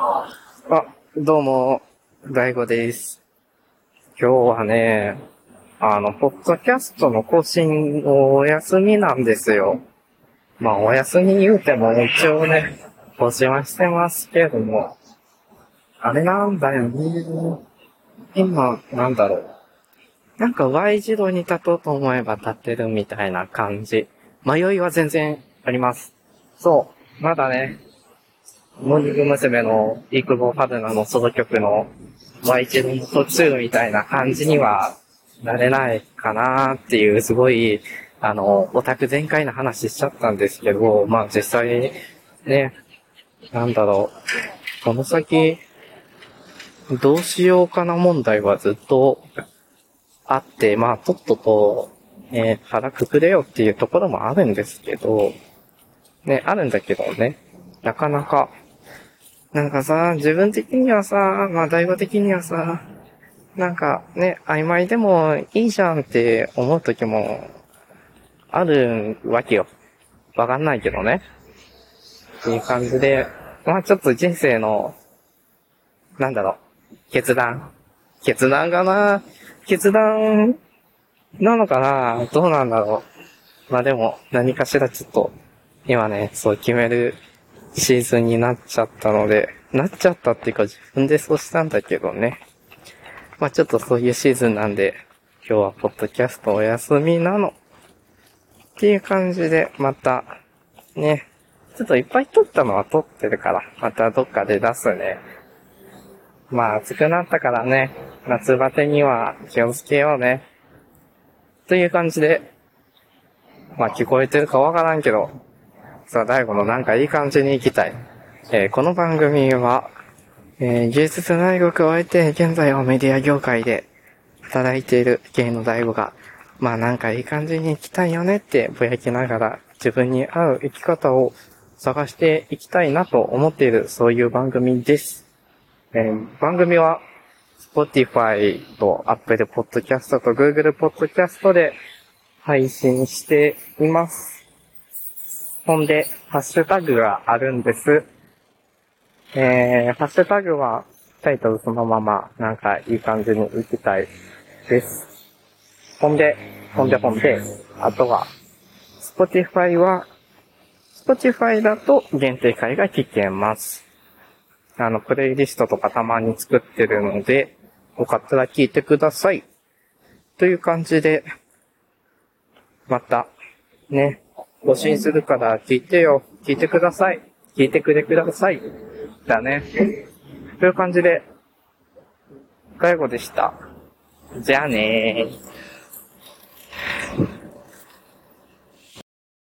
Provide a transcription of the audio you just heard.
あ、どうも、大悟です。今日はね、あの、ポッドキャストの更新をお休みなんですよ。まあ、お休み言うても一応ね、更新はしてますけども、あれなんだよね。今、なんだろう。なんか Y 字路に立とうと思えば立てるみたいな感じ。迷いは全然あります。そう。まだね、モーニング娘。のイクボハルナのソロ曲の Y 字路の途中みたいな感じにはなれないかなっていう、すごい、あの、オタク全開な話しちゃったんですけど、まあ実際、ね、なんだろう。この先、どうしようかな問題はずっとあって、まあ、とっとと、ね、腹くくれよっていうところもあるんですけど、ね、あるんだけどね、なかなか、なんかさ、自分的にはさ、まあ、大悟的にはさ、なんかね、曖昧でもいいじゃんって思う時もあるわけよ。わかんないけどね。っていう感じで、まあちょっと人生の、なんだろう、決断。決断かな決断なのかなどうなんだろう。まあでも、何かしらちょっと、今ね、そう決めるシーズンになっちゃったので、なっちゃったっていうか自分でそうしたんだけどね。まあちょっとそういうシーズンなんで、今日はポッドキャストお休みなの。っていう感じで、また、ね、ちょっといっぱい撮ったのは撮ってるから、またどっかで出すね。まあ暑くなったからね、夏バテには気をつけようね。という感じで、まあ聞こえてるかわからんけど、さあ大悟のなんかいい感じに行きたい。えーこの番組は、えー芸術大学を終えて現在はメディア業界で働いている芸の大悟が、まあなんかいい感じに行きたいよねってぼやきながら自分に合う生き方を探していきたいなと思っているそういう番組です。えー番組は Spotify と Apple Podcast と Google Podcast で配信しています。ほんで、ハッシュタグがあるんです。えー、ハッシュタグはタイトルそのままなんかいい感じにいきたいです。ほんで、ほんでほんで、あとは、Spotify は、Spotify だと限定会が聞けます。あの、プレイリストとかたまに作ってるので、よかったら聞いてください。という感じで、また、ね、募集するから聞いてよ。聞いてください。聞いてくれください。だね。という感じで、介護でした。じゃあねー。